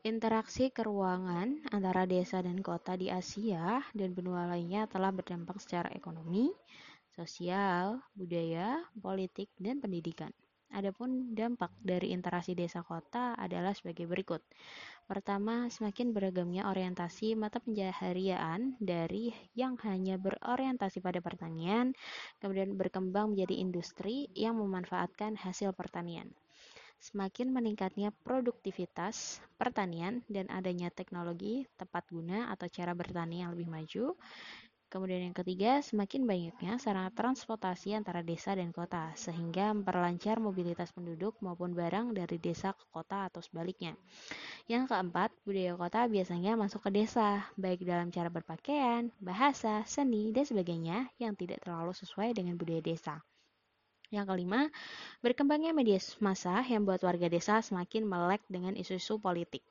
Interaksi keruangan antara desa dan kota di Asia dan benua lainnya telah berdampak secara ekonomi, sosial, budaya, politik, dan pendidikan. Adapun dampak dari interaksi desa kota adalah sebagai berikut. Pertama, semakin beragamnya orientasi mata pencaharian dari yang hanya berorientasi pada pertanian, kemudian berkembang menjadi industri yang memanfaatkan hasil pertanian semakin meningkatnya produktivitas pertanian dan adanya teknologi tepat guna atau cara bertani yang lebih maju. Kemudian yang ketiga, semakin banyaknya sarana transportasi antara desa dan kota, sehingga memperlancar mobilitas penduduk maupun barang dari desa ke kota atau sebaliknya. Yang keempat, budaya kota biasanya masuk ke desa, baik dalam cara berpakaian, bahasa, seni, dan sebagainya yang tidak terlalu sesuai dengan budaya desa. Yang kelima, berkembangnya media massa yang membuat warga desa semakin melek dengan isu-isu politik.